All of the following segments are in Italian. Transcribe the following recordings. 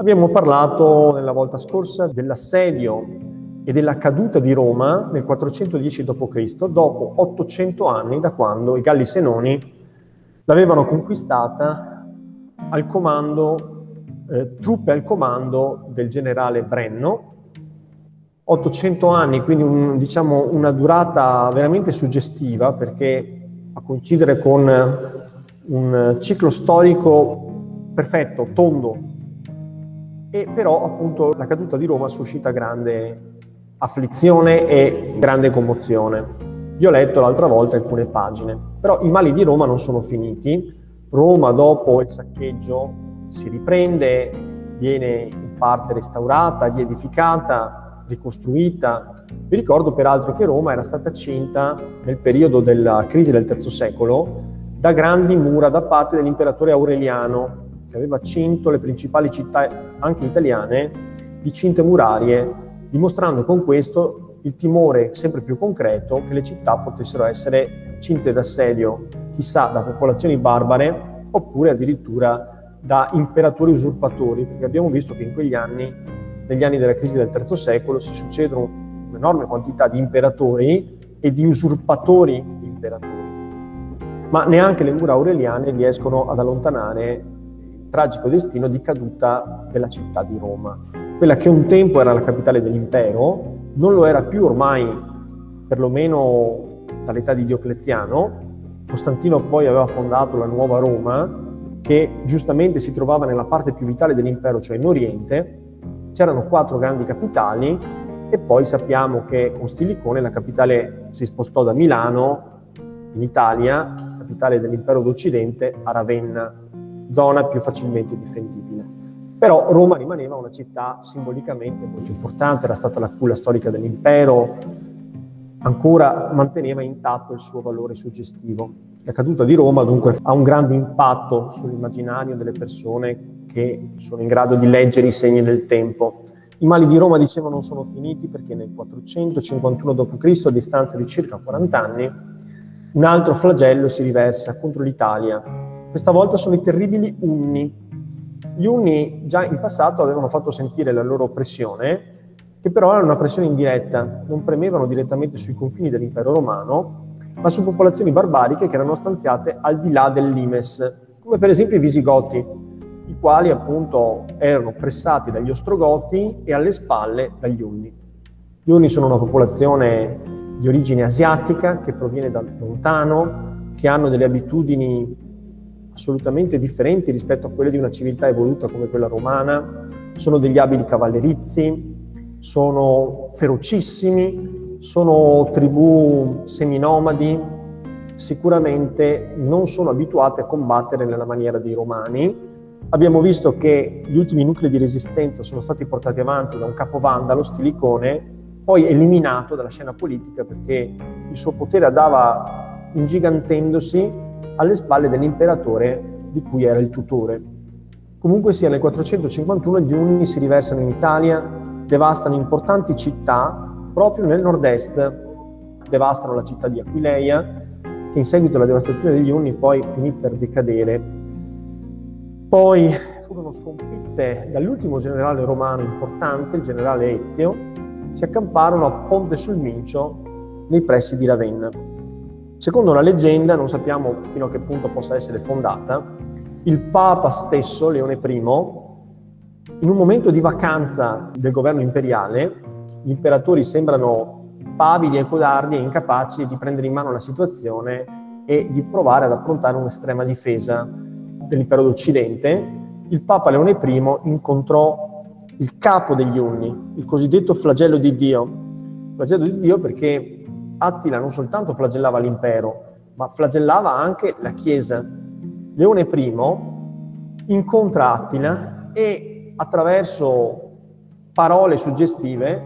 Abbiamo parlato nella volta scorsa dell'assedio e della caduta di Roma nel 410 d.C., dopo 800 anni da quando i Galli Senoni l'avevano conquistata al comando, eh, truppe al comando del generale Brenno. 800 anni, quindi un, diciamo una durata veramente suggestiva perché a coincidere con un ciclo storico perfetto, tondo, e però appunto la caduta di Roma suscita grande afflizione e grande commozione. Vi ho letto l'altra volta alcune pagine, però i mali di Roma non sono finiti. Roma dopo il saccheggio si riprende, viene in parte restaurata, riedificata, ricostruita. Vi ricordo peraltro che Roma era stata cinta nel periodo della crisi del III secolo da grandi mura da parte dell'imperatore Aureliano, che aveva cinto le principali città, anche italiane, di cinte murarie, dimostrando con questo il timore sempre più concreto che le città potessero essere cinte d'assedio, chissà, da popolazioni barbare oppure addirittura da imperatori usurpatori, perché abbiamo visto che in quegli anni, negli anni della crisi del III secolo, si succedono un'enorme quantità di imperatori e di usurpatori di imperatori. Ma neanche le mura aureliane riescono ad allontanare tragico destino di caduta della città di Roma. Quella che un tempo era la capitale dell'impero, non lo era più ormai, perlomeno dall'età di Diocleziano. Costantino poi aveva fondato la nuova Roma, che giustamente si trovava nella parte più vitale dell'impero, cioè in Oriente. C'erano quattro grandi capitali e poi sappiamo che con Stilicone la capitale si spostò da Milano in Italia capitale dell'impero d'Occidente, a Ravenna, zona più facilmente difendibile. Però Roma rimaneva una città simbolicamente molto importante, era stata la culla storica dell'impero, ancora manteneva intatto il suo valore suggestivo. La caduta di Roma dunque ha un grande impatto sull'immaginario delle persone che sono in grado di leggere i segni del tempo. I mali di Roma, dicevo, non sono finiti perché nel 451 d.C., a distanza di circa 40 anni, un altro flagello si riversa contro l'Italia. Questa volta sono i terribili Unni. Gli Unni già in passato avevano fatto sentire la loro pressione, che però era una pressione indiretta, non premevano direttamente sui confini dell'impero romano, ma su popolazioni barbariche che erano stanziate al di là del Limes, come per esempio i Visigoti, i quali appunto erano pressati dagli Ostrogoti e alle spalle dagli Unni. Gli Unni sono una popolazione di origine asiatica, che proviene da lontano, che hanno delle abitudini assolutamente differenti rispetto a quelle di una civiltà evoluta come quella romana, sono degli abili cavallerizi, sono ferocissimi, sono tribù seminomadi, sicuramente non sono abituate a combattere nella maniera dei romani. Abbiamo visto che gli ultimi nuclei di resistenza sono stati portati avanti da un capo vandalo, Stilicone, poi eliminato dalla scena politica perché il suo potere andava ingigantendosi alle spalle dell'imperatore di cui era il tutore. Comunque sia, nel 451 gli Unni si riversano in Italia, devastano importanti città proprio nel nord-est, devastano la città di Aquileia, che in seguito alla devastazione degli Unni poi finì per decadere. Poi furono sconfitte dall'ultimo generale romano importante, il generale Ezio, si accamparono a Ponte sul Mincio nei pressi di Ravenna. Secondo una leggenda, non sappiamo fino a che punto possa essere fondata, il Papa stesso, Leone I, in un momento di vacanza del governo imperiale, gli imperatori sembrano pavidi e codardi e incapaci di prendere in mano la situazione e di provare ad approntare un'estrema difesa dell'impero d'Occidente, il Papa Leone I incontrò il capo degli Unni, il cosiddetto flagello di Dio. Flagello di Dio perché Attila non soltanto flagellava l'impero, ma flagellava anche la Chiesa. Leone I incontra Attila e attraverso parole suggestive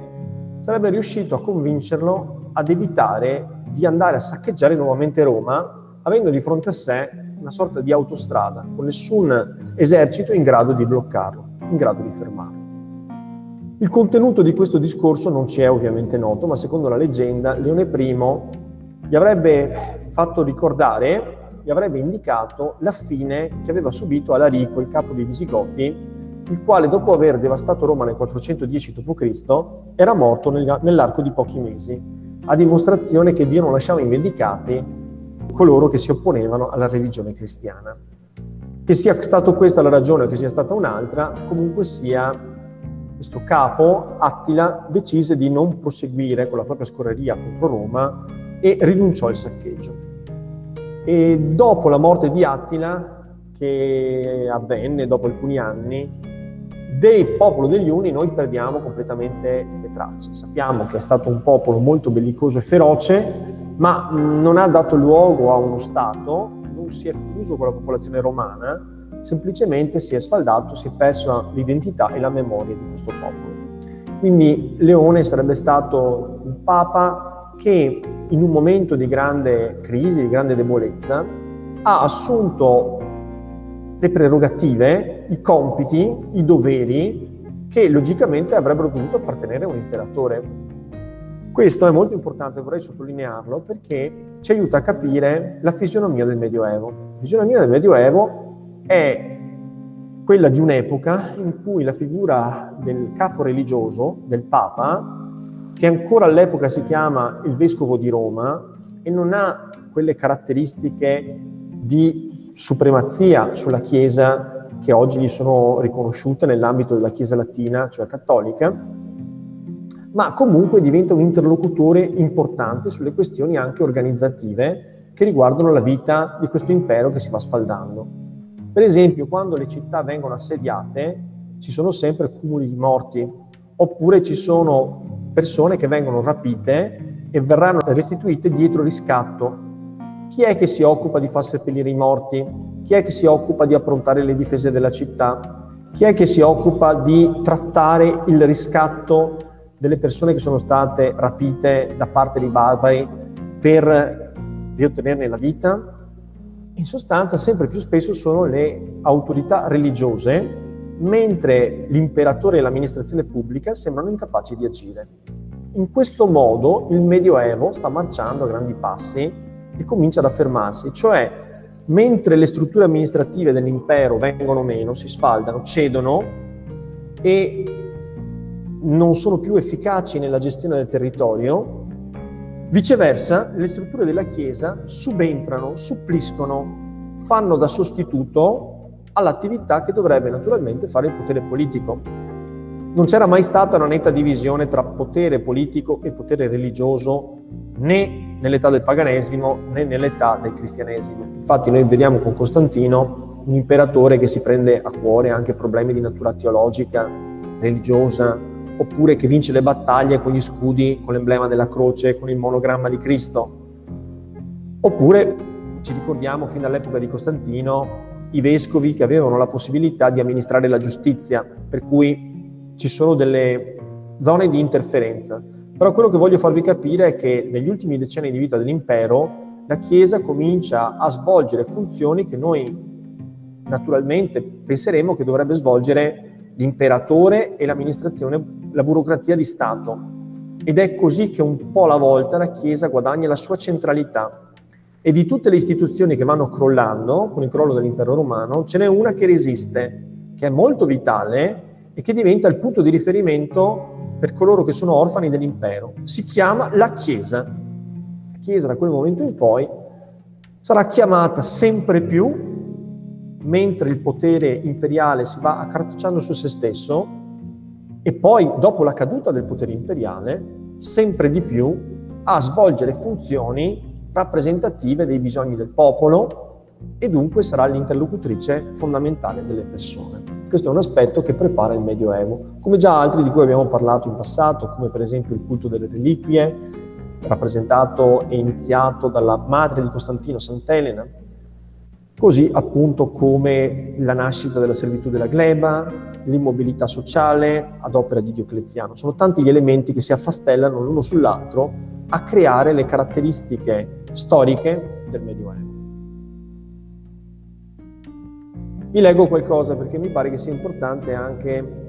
sarebbe riuscito a convincerlo ad evitare di andare a saccheggiare nuovamente Roma, avendo di fronte a sé una sorta di autostrada, con nessun esercito in grado di bloccarlo, in grado di fermarlo. Il contenuto di questo discorso non ci è ovviamente noto, ma secondo la leggenda Leone I gli avrebbe fatto ricordare, gli avrebbe indicato la fine che aveva subito Alarico, il capo dei Visigoti, il quale dopo aver devastato Roma nel 410 d.C. era morto nell'arco di pochi mesi, a dimostrazione che Dio non lasciava invendicati coloro che si opponevano alla religione cristiana. Che sia stato questa la ragione o che sia stata un'altra, comunque sia questo capo, Attila, decise di non proseguire con la propria scorreria contro Roma e rinunciò al saccheggio. E dopo la morte di Attila, che avvenne dopo alcuni anni, del popolo degli Uni noi perdiamo completamente le tracce. Sappiamo che è stato un popolo molto bellicoso e feroce, ma non ha dato luogo a uno Stato, non si è fuso con la popolazione romana, semplicemente si è sfaldato, si è persa l'identità e la memoria di questo popolo. Quindi Leone sarebbe stato un papa che in un momento di grande crisi, di grande debolezza, ha assunto le prerogative, i compiti, i doveri che logicamente avrebbero dovuto appartenere a un imperatore. Questo è molto importante, vorrei sottolinearlo, perché ci aiuta a capire la fisionomia del Medioevo. La fisionomia del Medioevo è quella di un'epoca in cui la figura del capo religioso, del Papa, che ancora all'epoca si chiama il Vescovo di Roma e non ha quelle caratteristiche di supremazia sulla Chiesa che oggi gli sono riconosciute nell'ambito della Chiesa latina, cioè cattolica, ma comunque diventa un interlocutore importante sulle questioni anche organizzative che riguardano la vita di questo impero che si va sfaldando. Per esempio, quando le città vengono assediate, ci sono sempre cumuli di morti, oppure ci sono persone che vengono rapite e verranno restituite dietro riscatto chi è che si occupa di far seppellire i morti? Chi è che si occupa di approntare le difese della città? Chi è che si occupa di trattare il riscatto delle persone che sono state rapite da parte dei barbari per riottenerne la vita? In sostanza, sempre più spesso sono le autorità religiose, mentre l'imperatore e l'amministrazione pubblica sembrano incapaci di agire. In questo modo il Medioevo sta marciando a grandi passi e comincia ad affermarsi, cioè mentre le strutture amministrative dell'impero vengono meno, si sfaldano, cedono e non sono più efficaci nella gestione del territorio, viceversa le strutture della Chiesa subentrano, suppliscono, fanno da sostituto all'attività che dovrebbe naturalmente fare il potere politico. Non c'era mai stata una netta divisione tra potere politico e potere religioso né nell'età del paganesimo né nell'età del cristianesimo. Infatti noi vediamo con Costantino un imperatore che si prende a cuore anche problemi di natura teologica, religiosa, oppure che vince le battaglie con gli scudi, con l'emblema della croce, con il monogramma di Cristo. Oppure ci ricordiamo fin dall'epoca di Costantino i vescovi che avevano la possibilità di amministrare la giustizia, per cui ci sono delle zone di interferenza. Però quello che voglio farvi capire è che negli ultimi decenni di vita dell'impero la Chiesa comincia a svolgere funzioni che noi naturalmente penseremo che dovrebbe svolgere l'imperatore e l'amministrazione, la burocrazia di Stato. Ed è così che un po' alla volta la Chiesa guadagna la sua centralità. E di tutte le istituzioni che vanno crollando con il crollo dell'impero romano, ce n'è una che resiste, che è molto vitale e che diventa il punto di riferimento per coloro che sono orfani dell'impero. Si chiama la Chiesa. La Chiesa da quel momento in poi sarà chiamata sempre più, mentre il potere imperiale si va accartocciando su se stesso, e poi dopo la caduta del potere imperiale, sempre di più a svolgere funzioni rappresentative dei bisogni del popolo e dunque sarà l'interlocutrice fondamentale delle persone. Questo è un aspetto che prepara il Medioevo, come già altri di cui abbiamo parlato in passato, come per esempio il culto delle reliquie, rappresentato e iniziato dalla madre di Costantino, Sant'Elena, così appunto come la nascita della servitù della gleba, l'immobilità sociale ad opera di Diocleziano. Sono tanti gli elementi che si affastellano l'uno sull'altro a creare le caratteristiche storiche del Medioevo. Vi leggo qualcosa perché mi pare che sia importante anche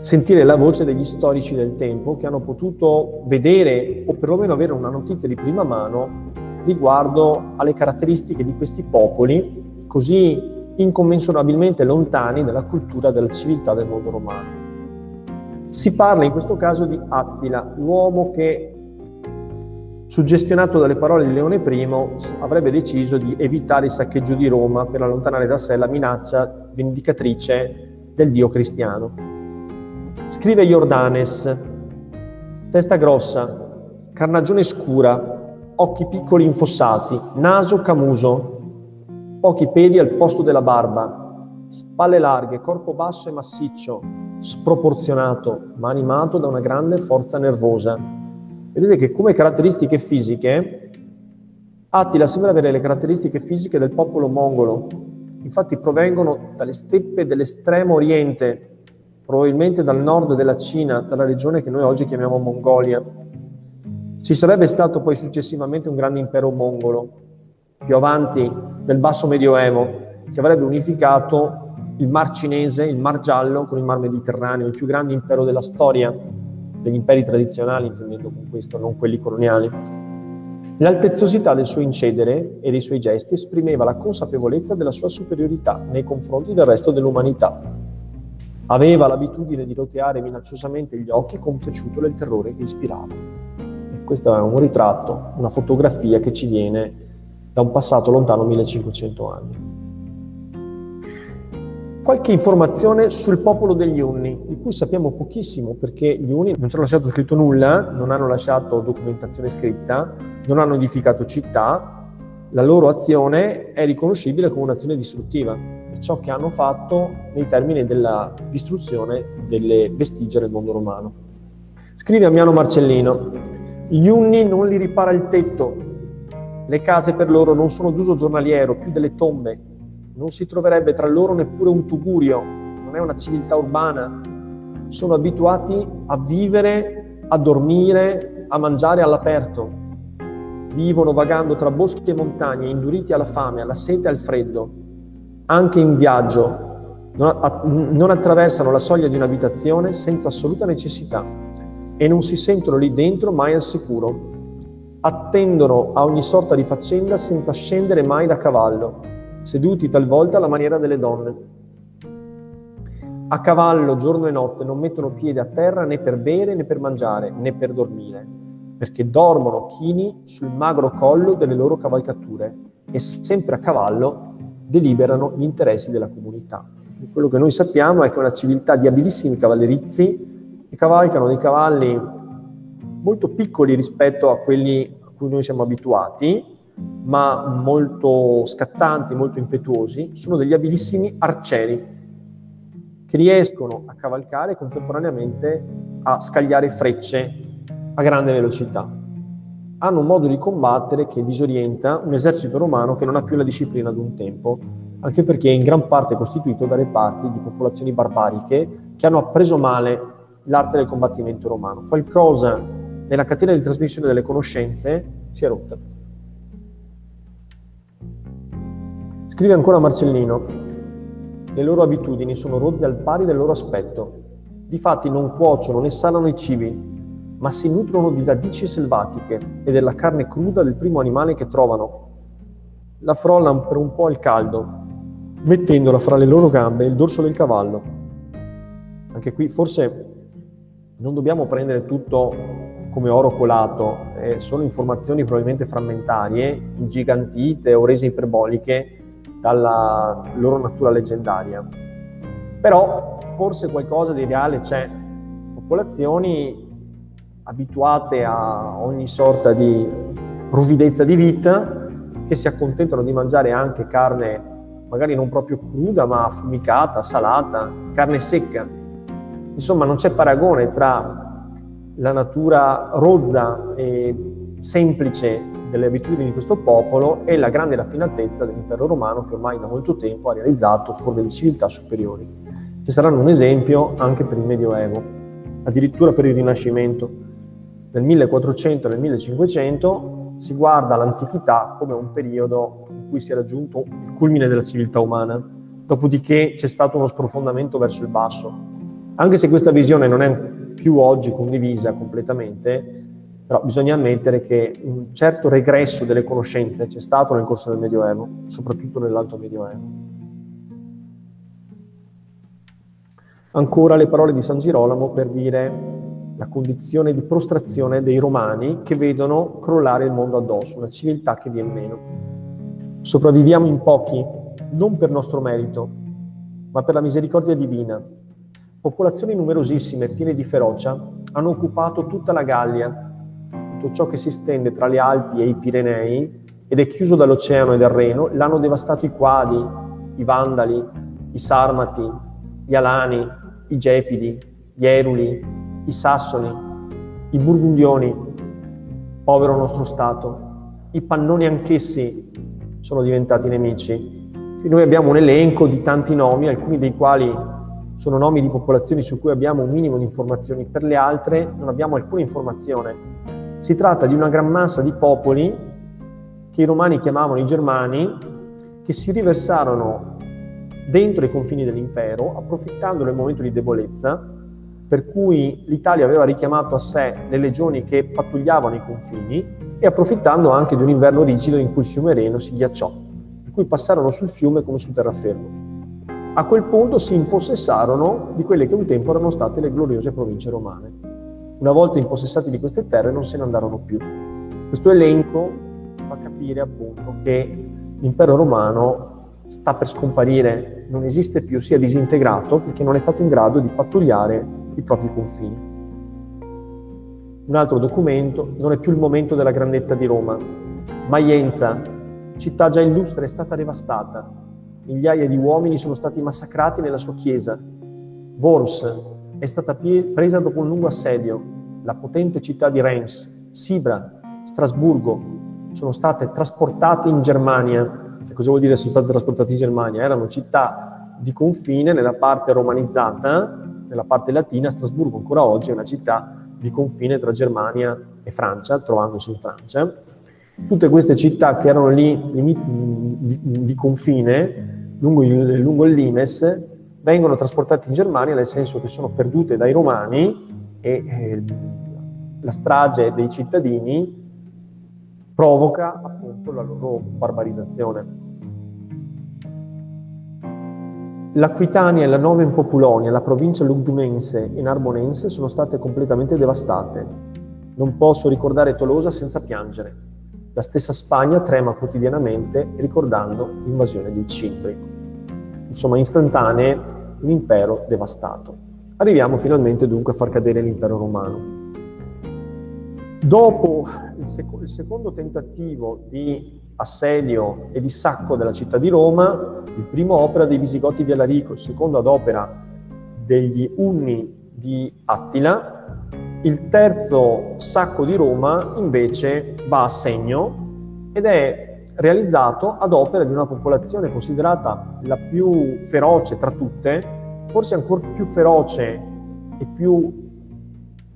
sentire la voce degli storici del tempo che hanno potuto vedere o perlomeno avere una notizia di prima mano riguardo alle caratteristiche di questi popoli così incommensurabilmente lontani dalla cultura e dalla civiltà del mondo romano. Si parla in questo caso di Attila, l'uomo che, suggestionato dalle parole di Leone I, avrebbe deciso di evitare il saccheggio di Roma per allontanare da sé la minaccia vendicatrice del dio cristiano. Scrive Jordanes, testa grossa, carnagione scura, occhi piccoli infossati, naso camuso, pochi peli al posto della barba, spalle larghe, corpo basso e massiccio, sproporzionato, ma animato da una grande forza nervosa. Vedete che come caratteristiche fisiche, Attila sembra avere le caratteristiche fisiche del popolo mongolo. Infatti provengono dalle steppe dell'estremo oriente, probabilmente dal nord della Cina, dalla regione che noi oggi chiamiamo Mongolia. Ci sarebbe stato poi successivamente un grande impero mongolo, più avanti del basso medioevo, che avrebbe unificato il Mar Cinese, il Mar Giallo con il Mar Mediterraneo, il più grande impero della storia, degli imperi tradizionali, intendendo con questo, non quelli coloniali. L'altezzosità del suo incedere e dei suoi gesti esprimeva la consapevolezza della sua superiorità nei confronti del resto dell'umanità. Aveva l'abitudine di roteare minacciosamente gli occhi compiaciuto del terrore che ispirava. E questo è un ritratto, una fotografia che ci viene da un passato lontano 1500 anni. Qualche informazione sul popolo degli Unni, di cui sappiamo pochissimo perché gli Unni non ci hanno lasciato scritto nulla, non hanno lasciato documentazione scritta, non hanno edificato città, la loro azione è riconoscibile come un'azione distruttiva, per ciò che hanno fatto nei termini della distruzione delle vestigia del mondo romano. Scrive Amiano Marcellino, gli Unni non li ripara il tetto, le case per loro non sono d'uso giornaliero, più delle tombe, non si troverebbe tra loro neppure un tugurio, non è una civiltà urbana, sono abituati a vivere, a dormire, a mangiare all'aperto. Vivono vagando tra boschi e montagne, induriti alla fame, alla sete e al freddo. Anche in viaggio non attraversano la soglia di un'abitazione senza assoluta necessità e non si sentono lì dentro mai al sicuro. Attendono a ogni sorta di faccenda senza scendere mai da cavallo seduti talvolta alla maniera delle donne. A cavallo giorno e notte non mettono piede a terra né per bere né per mangiare né per dormire, perché dormono chini sul magro collo delle loro cavalcature e sempre a cavallo deliberano gli interessi della comunità. Quello che noi sappiamo è che è una civiltà di abilissimi cavallerizi che cavalcano dei cavalli molto piccoli rispetto a quelli a cui noi siamo abituati, ma molto scattanti, molto impetuosi, sono degli abilissimi arcieri che riescono a cavalcare e contemporaneamente a scagliare frecce a grande velocità. Hanno un modo di combattere che disorienta un esercito romano che non ha più la disciplina di un tempo, anche perché è in gran parte costituito da reparti di popolazioni barbariche che hanno appreso male l'arte del combattimento romano. Qualcosa nella catena di trasmissione delle conoscenze si è rotta. Scrive ancora Marcellino, le loro abitudini sono rozze al pari del loro aspetto. Difatti non cuociono né salano i cibi, ma si nutrono di radici selvatiche e della carne cruda del primo animale che trovano. La frollano per un po' al caldo, mettendola fra le loro gambe il dorso del cavallo. Anche qui forse non dobbiamo prendere tutto come oro colato, eh, sono informazioni probabilmente frammentarie, ingigantite o rese iperboliche, dalla loro natura leggendaria. Però forse qualcosa di reale c'è. Popolazioni abituate a ogni sorta di ruvidezza di vita che si accontentano di mangiare anche carne magari non proprio cruda ma affumicata, salata, carne secca. Insomma non c'è paragone tra la natura rozza e semplice delle abitudini di questo popolo e la grande raffinatezza dell'impero romano che ormai da molto tempo ha realizzato forme di civiltà superiori, che saranno un esempio anche per il Medioevo, addirittura per il Rinascimento. Nel 1400 e nel 1500 si guarda l'antichità come un periodo in cui si è raggiunto il culmine della civiltà umana, dopodiché c'è stato uno sprofondamento verso il basso. Anche se questa visione non è più oggi condivisa completamente, però bisogna ammettere che un certo regresso delle conoscenze c'è stato nel corso del Medioevo, soprattutto nell'Alto Medioevo. Ancora le parole di San Girolamo per dire la condizione di prostrazione dei romani che vedono crollare il mondo addosso, una civiltà che viene meno. Sopravviviamo in pochi, non per nostro merito, ma per la misericordia divina, Popolazioni numerosissime, piene di ferocia, hanno occupato tutta la Gallia, tutto ciò che si stende tra le Alpi e i Pirenei ed è chiuso dall'oceano e dal Reno, l'hanno devastato i Quadi, i Vandali, i Sarmati, gli Alani, i Gepidi, gli Eruli, i Sassoni, i Burgundioni, povero nostro Stato, i Pannoni anch'essi sono diventati nemici. E noi abbiamo un elenco di tanti nomi, alcuni dei quali sono nomi di popolazioni su cui abbiamo un minimo di informazioni, per le altre non abbiamo alcuna informazione. Si tratta di una gran massa di popoli che i romani chiamavano i germani, che si riversarono dentro i confini dell'impero, approfittando del momento di debolezza per cui l'Italia aveva richiamato a sé le legioni che pattugliavano i confini e approfittando anche di un inverno rigido in cui il fiume Reno si ghiacciò, per cui passarono sul fiume come su terraferma. A quel punto si impossessarono di quelle che un tempo erano state le gloriose province romane. Una volta impossessati di queste terre non se ne andarono più. Questo elenco fa capire appunto che l'impero romano sta per scomparire, non esiste più, si è disintegrato perché non è stato in grado di pattugliare i propri confini. Un altro documento, non è più il momento della grandezza di Roma. Maienza, città già illustre, è stata devastata. Migliaia di uomini sono stati massacrati nella sua chiesa. Worms è stata presa dopo un lungo assedio. La potente città di Reims, Sibra, Strasburgo sono state trasportate in Germania. E cosa vuol dire sono state trasportate in Germania? Erano città di confine nella parte romanizzata nella parte latina, Strasburgo ancora oggi è una città di confine tra Germania e Francia, trovandosi in Francia. Tutte queste città che erano lì di, confine, lungo il, lungo il Limes, vengono trasportate in Germania nel senso che sono perdute dai romani e eh, la strage dei cittadini provoca appunto la loro barbarizzazione. L'Aquitania e la Nova Impopulonia, la provincia lugdunense e narbonense sono state completamente devastate. Non posso ricordare Tolosa senza piangere. La stessa Spagna trema quotidianamente ricordando l'invasione dei Cimbri. Insomma, istantanee, un impero devastato. Arriviamo finalmente dunque a far cadere l'impero romano. Dopo il, sec- il secondo tentativo di assedio e di sacco della città di Roma, il primo opera dei Visigoti di Alarico, il secondo ad opera degli Unni di Attila, il terzo sacco di Roma invece va a segno ed è realizzato ad opera di una popolazione considerata la più feroce tra tutte, forse ancora più feroce e più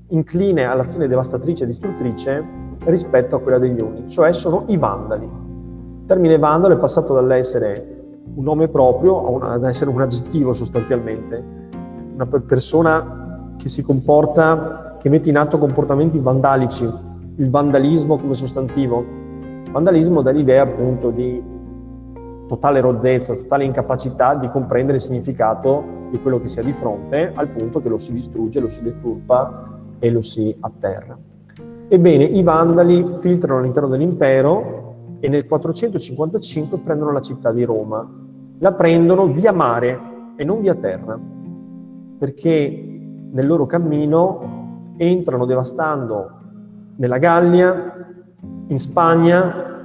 incline all'azione devastatrice e distruttrice rispetto a quella degli Unni, cioè sono i Vandali. Il termine vandalo è passato dall'essere un nome proprio ad essere un aggettivo sostanzialmente, una persona che si comporta, che mette in atto comportamenti vandalici, il vandalismo come sostantivo. Vandalismo dà l'idea appunto di totale rozzezza, totale incapacità di comprendere il significato di quello che si ha di fronte, al punto che lo si distrugge, lo si deturpa e lo si atterra. Ebbene, i vandali filtrano all'interno dell'impero e nel 455 prendono la città di Roma. La prendono via mare e non via terra, perché nel loro cammino entrano devastando nella Gallia, in Spagna,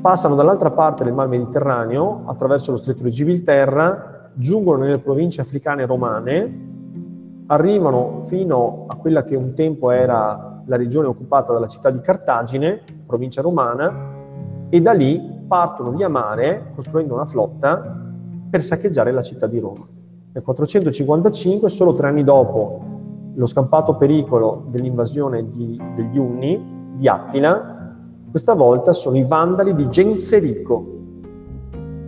passano dall'altra parte del Mar Mediterraneo attraverso lo stretto di Gibilterra, giungono nelle province africane romane, arrivano fino a quella che un tempo era la regione occupata dalla città di Cartagine, provincia romana, e da lì partono via mare costruendo una flotta per saccheggiare la città di Roma. Nel 455, solo tre anni dopo lo scampato pericolo dell'invasione degli Unni, di Attila, questa volta sono i vandali di Genserico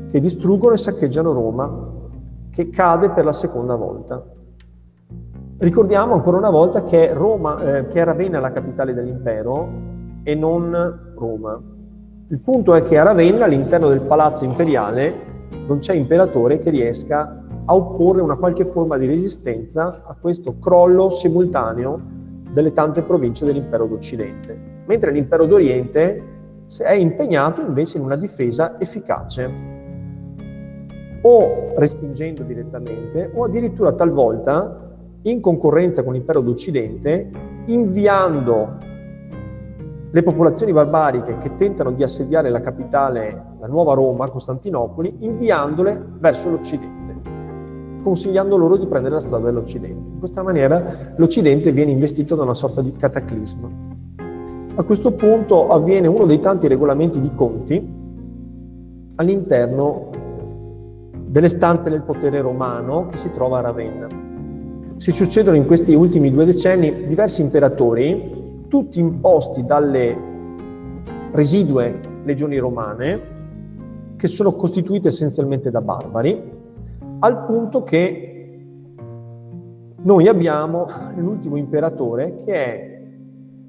che distruggono e saccheggiano Roma, che cade per la seconda volta. Ricordiamo ancora una volta che, Roma, eh, che è Ravenna la capitale dell'impero e non Roma. Il punto è che a Ravenna, all'interno del palazzo imperiale, non c'è imperatore che riesca a opporre una qualche forma di resistenza a questo crollo simultaneo delle tante province dell'impero d'Occidente, mentre l'impero d'Oriente è impegnato invece in una difesa efficace, o respingendo direttamente, o addirittura talvolta in concorrenza con l'impero d'Occidente, inviando le popolazioni barbariche che tentano di assediare la capitale, la nuova Roma, Costantinopoli, inviandole verso l'Occidente, consigliando loro di prendere la strada dell'Occidente. In questa maniera l'Occidente viene investito da una sorta di cataclisma. A questo punto avviene uno dei tanti regolamenti di conti all'interno delle stanze del potere romano che si trova a Ravenna. Si succedono in questi ultimi due decenni diversi imperatori tutti imposti dalle residue legioni romane, che sono costituite essenzialmente da barbari, al punto che noi abbiamo l'ultimo imperatore che è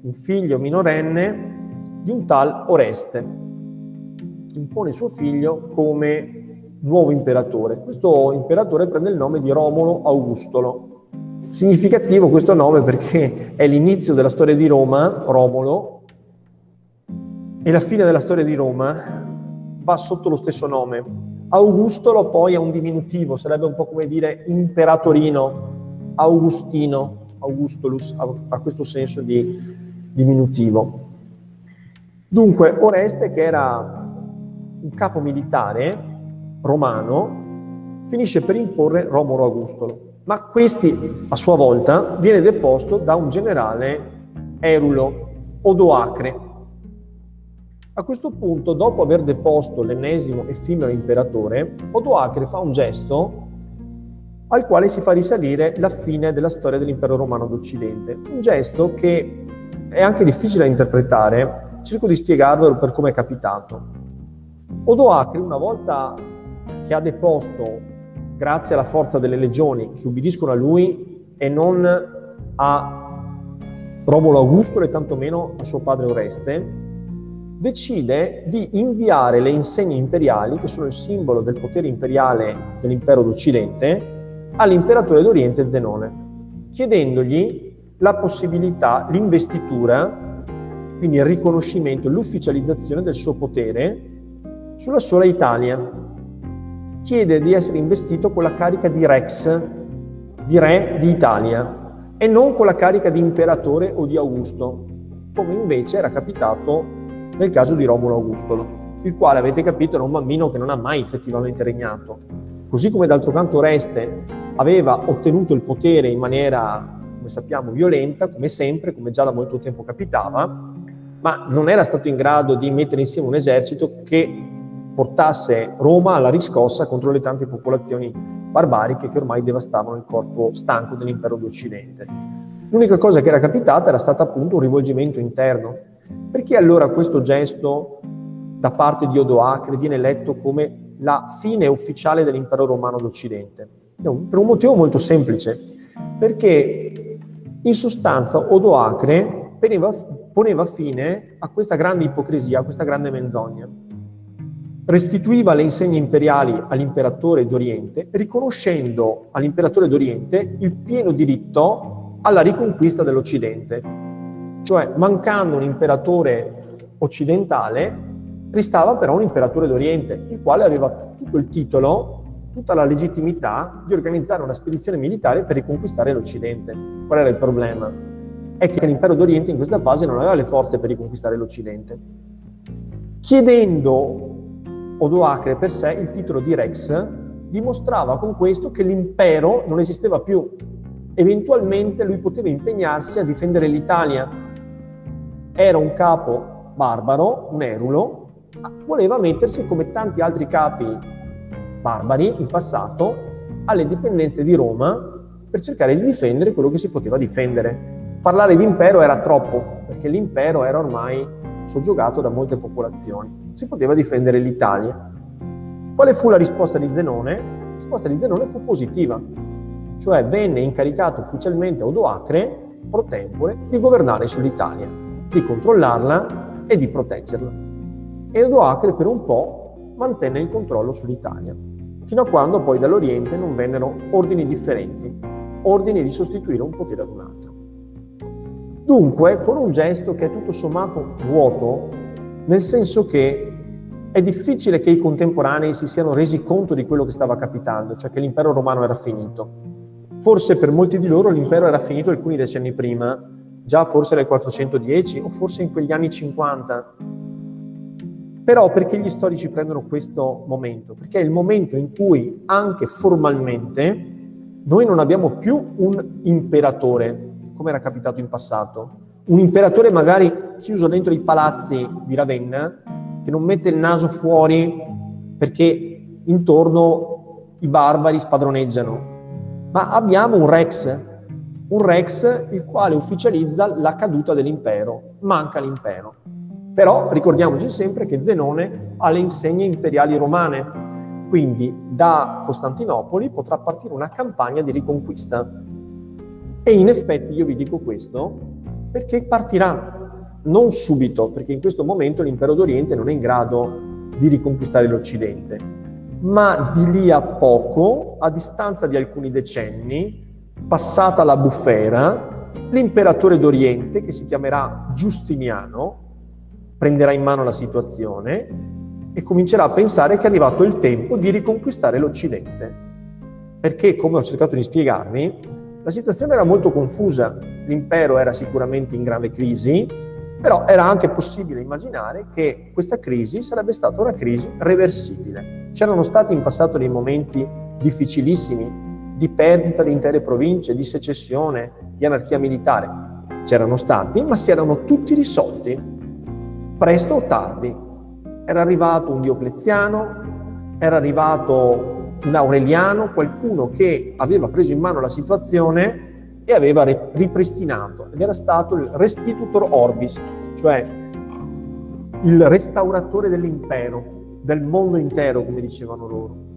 un figlio minorenne di un tal Oreste. Impone suo figlio come nuovo imperatore. Questo imperatore prende il nome di Romolo Augustolo. Significativo questo nome perché è l'inizio della storia di Roma, Romolo, e la fine della storia di Roma va sotto lo stesso nome. Augustolo poi è un diminutivo, sarebbe un po' come dire imperatorino, Augustino, Augustolus, ha questo senso di diminutivo. Dunque, Oreste, che era un capo militare romano, finisce per imporre Romolo Augustolo ma questi a sua volta viene deposto da un generale Erulo Odoacre. A questo punto, dopo aver deposto l'ennesimo effimero imperatore, Odoacre fa un gesto al quale si fa risalire la fine della storia dell'impero romano d'Occidente. Un gesto che è anche difficile da interpretare, cerco di spiegarvelo per come è capitato. Odoacre, una volta che ha deposto grazie alla forza delle legioni che ubbidiscono a lui e non a Romolo Augusto e tantomeno a suo padre Oreste, decide di inviare le insegne imperiali, che sono il simbolo del potere imperiale dell'impero d'Occidente, all'imperatore d'Oriente Zenone, chiedendogli la possibilità, l'investitura, quindi il riconoscimento, l'ufficializzazione del suo potere sulla sola Italia, chiede di essere investito con la carica di Rex, di re d'Italia, e non con la carica di imperatore o di Augusto, come invece era capitato nel caso di Romulo Augustolo, il quale avete capito era un bambino che non ha mai effettivamente regnato. Così come d'altro canto Oreste aveva ottenuto il potere in maniera, come sappiamo, violenta, come sempre, come già da molto tempo capitava, ma non era stato in grado di mettere insieme un esercito che portasse Roma alla riscossa contro le tante popolazioni barbariche che ormai devastavano il corpo stanco dell'impero d'Occidente. L'unica cosa che era capitata era stata appunto un rivolgimento interno. Perché allora questo gesto da parte di Odoacre viene letto come la fine ufficiale dell'impero romano d'Occidente? Per un motivo molto semplice, perché in sostanza Odoacre poneva fine a questa grande ipocrisia, a questa grande menzogna restituiva le insegne imperiali all'imperatore d'Oriente, riconoscendo all'imperatore d'Oriente il pieno diritto alla riconquista dell'Occidente. Cioè, mancando un imperatore occidentale, restava però un imperatore d'Oriente, il quale aveva tutto il titolo, tutta la legittimità di organizzare una spedizione militare per riconquistare l'Occidente. Qual era il problema? È che l'impero d'Oriente in questa fase non aveva le forze per riconquistare l'Occidente. Chiedendo Odoacre per sé, il titolo di Rex, dimostrava con questo che l'impero non esisteva più. Eventualmente lui poteva impegnarsi a difendere l'Italia. Era un capo barbaro, un erulo, voleva mettersi come tanti altri capi barbari in passato alle dipendenze di Roma per cercare di difendere quello che si poteva difendere. Parlare di impero era troppo, perché l'impero era ormai soggiogato da molte popolazioni si poteva difendere l'Italia. Quale fu la risposta di Zenone? La risposta di Zenone fu positiva, cioè venne incaricato ufficialmente Odoacre, pro tempore, di governare sull'Italia, di controllarla e di proteggerla. E Odoacre per un po' mantenne il controllo sull'Italia. fino a quando poi dall'Oriente non vennero ordini differenti, ordini di sostituire un potere ad un altro. Dunque, con un gesto che è tutto sommato vuoto, nel senso che è difficile che i contemporanei si siano resi conto di quello che stava capitando, cioè che l'impero romano era finito. Forse per molti di loro l'impero era finito alcuni decenni prima, già forse nel 410 o forse in quegli anni 50. Però perché gli storici prendono questo momento? Perché è il momento in cui anche formalmente noi non abbiamo più un imperatore, come era capitato in passato. Un imperatore magari chiuso dentro i palazzi di Ravenna, che non mette il naso fuori perché intorno i barbari spadroneggiano, ma abbiamo un rex, un rex il quale ufficializza la caduta dell'impero, manca l'impero. Però ricordiamoci sempre che Zenone ha le insegne imperiali romane, quindi da Costantinopoli potrà partire una campagna di riconquista. E in effetti io vi dico questo perché partirà non subito, perché in questo momento l'impero d'Oriente non è in grado di riconquistare l'Occidente, ma di lì a poco, a distanza di alcuni decenni, passata la bufera, l'imperatore d'Oriente, che si chiamerà Giustiniano, prenderà in mano la situazione e comincerà a pensare che è arrivato il tempo di riconquistare l'Occidente. Perché, come ho cercato di spiegarvi, la situazione era molto confusa, l'impero era sicuramente in grave crisi, però era anche possibile immaginare che questa crisi sarebbe stata una crisi reversibile. C'erano stati in passato dei momenti difficilissimi di perdita di intere province, di secessione, di anarchia militare. C'erano stati, ma si erano tutti risolti, presto o tardi. Era arrivato un Diocleziano, era arrivato un Aureliano, qualcuno che aveva preso in mano la situazione e aveva ripristinato ed era stato il restitutor orbis, cioè il restauratore dell'impero, del mondo intero, come dicevano loro.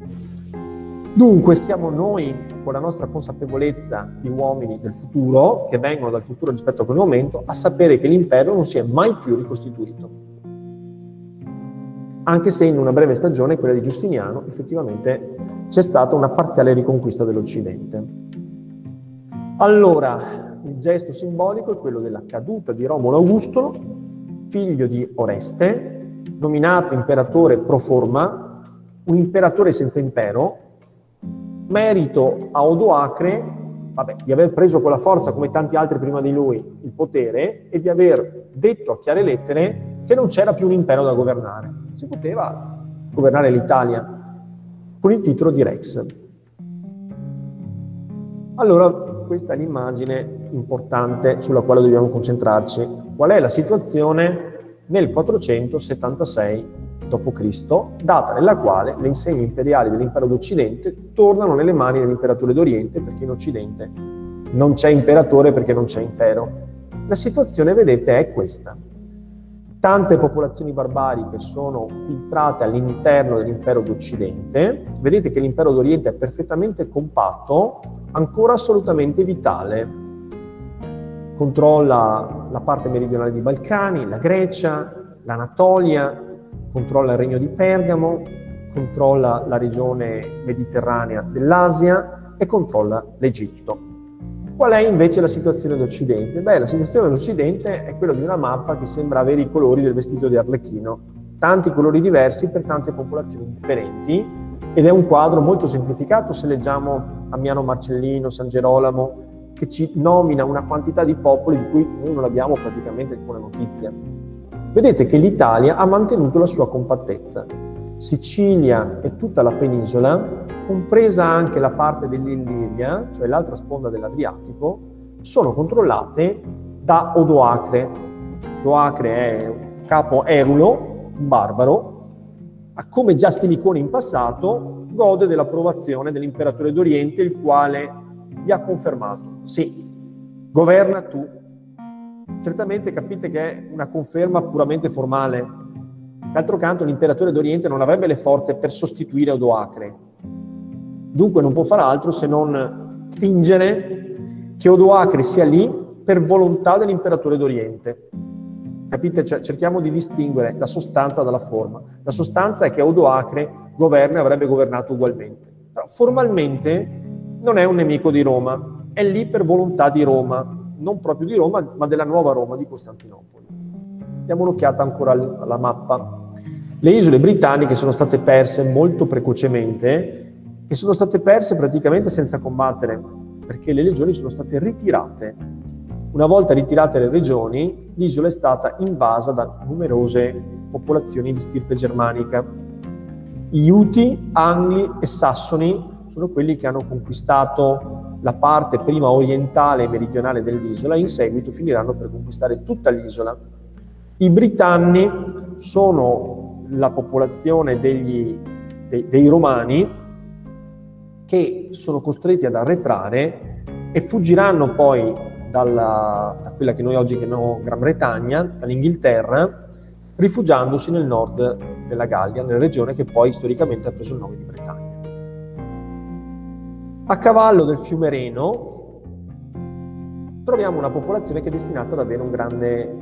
Dunque siamo noi, con la nostra consapevolezza di uomini del futuro, che vengono dal futuro rispetto a quel momento, a sapere che l'impero non si è mai più ricostituito. Anche se in una breve stagione, quella di Giustiniano, effettivamente c'è stata una parziale riconquista dell'Occidente. Allora, il gesto simbolico è quello della caduta di Romolo Augusto, figlio di Oreste, nominato imperatore pro forma, un imperatore senza impero, merito a Odoacre vabbè, di aver preso con la forza, come tanti altri prima di lui, il potere e di aver detto a chiare lettere che non c'era più un impero da governare. Si poteva governare l'Italia con il titolo di Rex. Allora, questa è l'immagine importante sulla quale dobbiamo concentrarci. Qual è la situazione nel 476 d.C., data nella quale le insegne imperiali dell'impero d'Occidente tornano nelle mani dell'imperatore d'Oriente, perché in Occidente non c'è imperatore perché non c'è impero. La situazione, vedete, è questa. Tante popolazioni barbariche sono filtrate all'interno dell'impero d'Occidente. Vedete che l'impero d'Oriente è perfettamente compatto, ancora assolutamente vitale, controlla la parte meridionale dei Balcani, la Grecia, l'Anatolia, controlla il regno di Pergamo, controlla la regione mediterranea dell'Asia e controlla l'Egitto. Qual è invece la situazione d'Occidente? Beh, la situazione d'Occidente è quella di una mappa che sembra avere i colori del vestito di Arlecchino, tanti colori diversi per tante popolazioni differenti ed è un quadro molto semplificato se leggiamo Amiano Marcellino, San Gerolamo, che ci nomina una quantità di popoli di cui noi non abbiamo praticamente alcuna notizia. Vedete che l'Italia ha mantenuto la sua compattezza. Sicilia e tutta la penisola, compresa anche la parte dell'Illiria, cioè l'altra sponda dell'Adriatico, sono controllate da Odoacre. Odoacre è un capo erulo, un barbaro, come già Stilicone in passato, gode dell'approvazione dell'imperatore d'Oriente, il quale gli ha confermato, sì, governa tu. Certamente capite che è una conferma puramente formale. D'altro canto l'imperatore d'Oriente non avrebbe le forze per sostituire Odoacre. Dunque non può fare altro se non fingere che Odoacre sia lì per volontà dell'imperatore d'Oriente. Capite? Cioè, cerchiamo di distinguere la sostanza dalla forma. La sostanza è che Odoacre governa e avrebbe governato ugualmente. Però formalmente non è un nemico di Roma, è lì per volontà di Roma, non proprio di Roma, ma della nuova Roma di Costantinopoli. Diamo un'occhiata ancora alla mappa. Le isole britanniche sono state perse molto precocemente e sono state perse praticamente senza combattere, perché le legioni sono state ritirate. Una volta ritirate le regioni, l'isola è stata invasa da numerose popolazioni di stirpe germanica. I Uti, Angli e Sassoni sono quelli che hanno conquistato la parte prima orientale e meridionale dell'isola e in seguito finiranno per conquistare tutta l'isola. I Britanni sono la popolazione degli, dei, dei Romani che sono costretti ad arretrare e fuggiranno poi dalla, da quella che noi oggi chiamiamo Gran Bretagna, dall'Inghilterra, rifugiandosi nel nord della Gallia, nella regione che poi storicamente ha preso il nome di Bretagna. A cavallo del fiume Reno troviamo una popolazione che è destinata ad avere un grande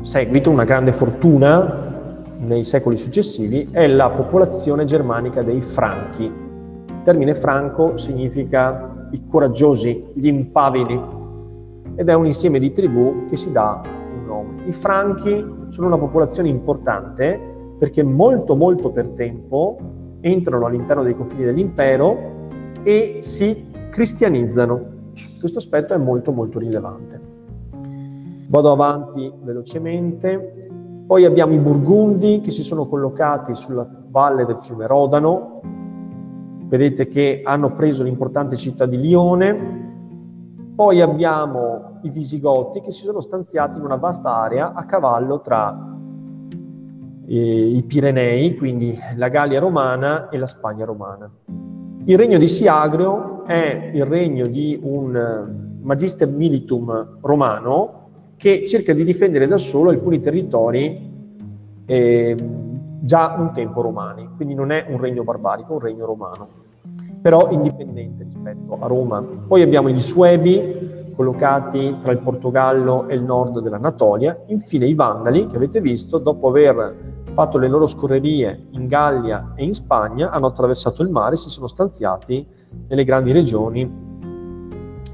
seguito, una grande fortuna nei secoli successivi, è la popolazione germanica dei Franchi, il termine franco significa i coraggiosi, gli impavidi ed è un insieme di tribù che si dà un nome. I franchi sono una popolazione importante perché molto molto per tempo entrano all'interno dei confini dell'impero e si cristianizzano. Questo aspetto è molto molto rilevante. Vado avanti velocemente. Poi abbiamo i Burgundi che si sono collocati sulla valle del fiume Rodano, vedete che hanno preso l'importante città di Lione, poi abbiamo i Visigoti che si sono stanziati in una vasta area a cavallo tra eh, i Pirenei, quindi la Gallia romana e la Spagna romana. Il regno di Siagrio è il regno di un eh, magister militum romano che cerca di difendere da solo alcuni territori eh, già un tempo romani, quindi non è un regno barbarico, è un regno romano però indipendente rispetto a Roma. Poi abbiamo gli Suebi, collocati tra il Portogallo e il nord dell'Anatolia, infine i Vandali, che avete visto, dopo aver fatto le loro scorrerie in Gallia e in Spagna, hanno attraversato il mare e si sono stanziati nelle grandi regioni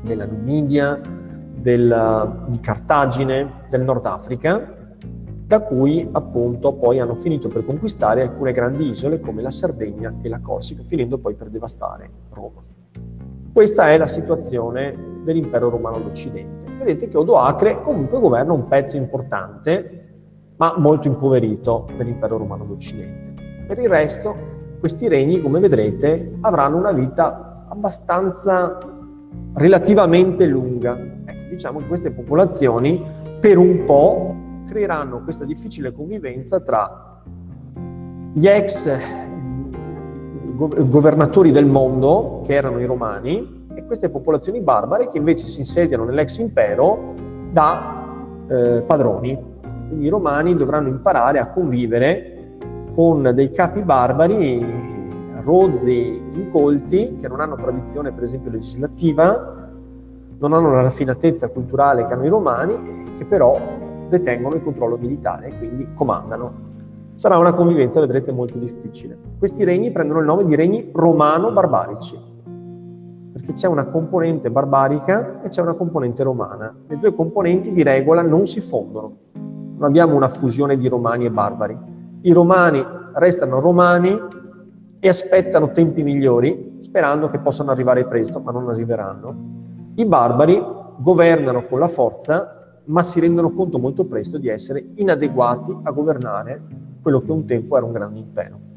della Numidia, del, di Cartagine, del Nord Africa, da cui appunto poi hanno finito per conquistare alcune grandi isole come la Sardegna e la Corsica, finendo poi per devastare Roma. Questa è la situazione dell'impero romano d'Occidente. Vedete che Odoacre comunque governa un pezzo importante, ma molto impoverito dell'impero romano d'Occidente. Per il resto, questi regni, come vedrete, avranno una vita abbastanza relativamente lunga. Ecco, diciamo che queste popolazioni per un po' creeranno questa difficile convivenza tra gli ex governatori del mondo, che erano i romani, e queste popolazioni barbare che invece si insediano nell'ex impero da eh, padroni. Quindi i romani dovranno imparare a convivere con dei capi barbari, rozzi, incolti, che non hanno tradizione per esempio legislativa, non hanno la raffinatezza culturale che hanno i romani, che però detengono il controllo militare e quindi comandano. Sarà una convivenza, vedrete, molto difficile. Questi regni prendono il nome di regni romano-barbarici, perché c'è una componente barbarica e c'è una componente romana. Le due componenti di regola non si fondono. Non abbiamo una fusione di romani e barbari. I romani restano romani e aspettano tempi migliori, sperando che possano arrivare presto, ma non arriveranno. I barbari governano con la forza ma si rendono conto molto presto di essere inadeguati a governare quello che un tempo era un grande impero.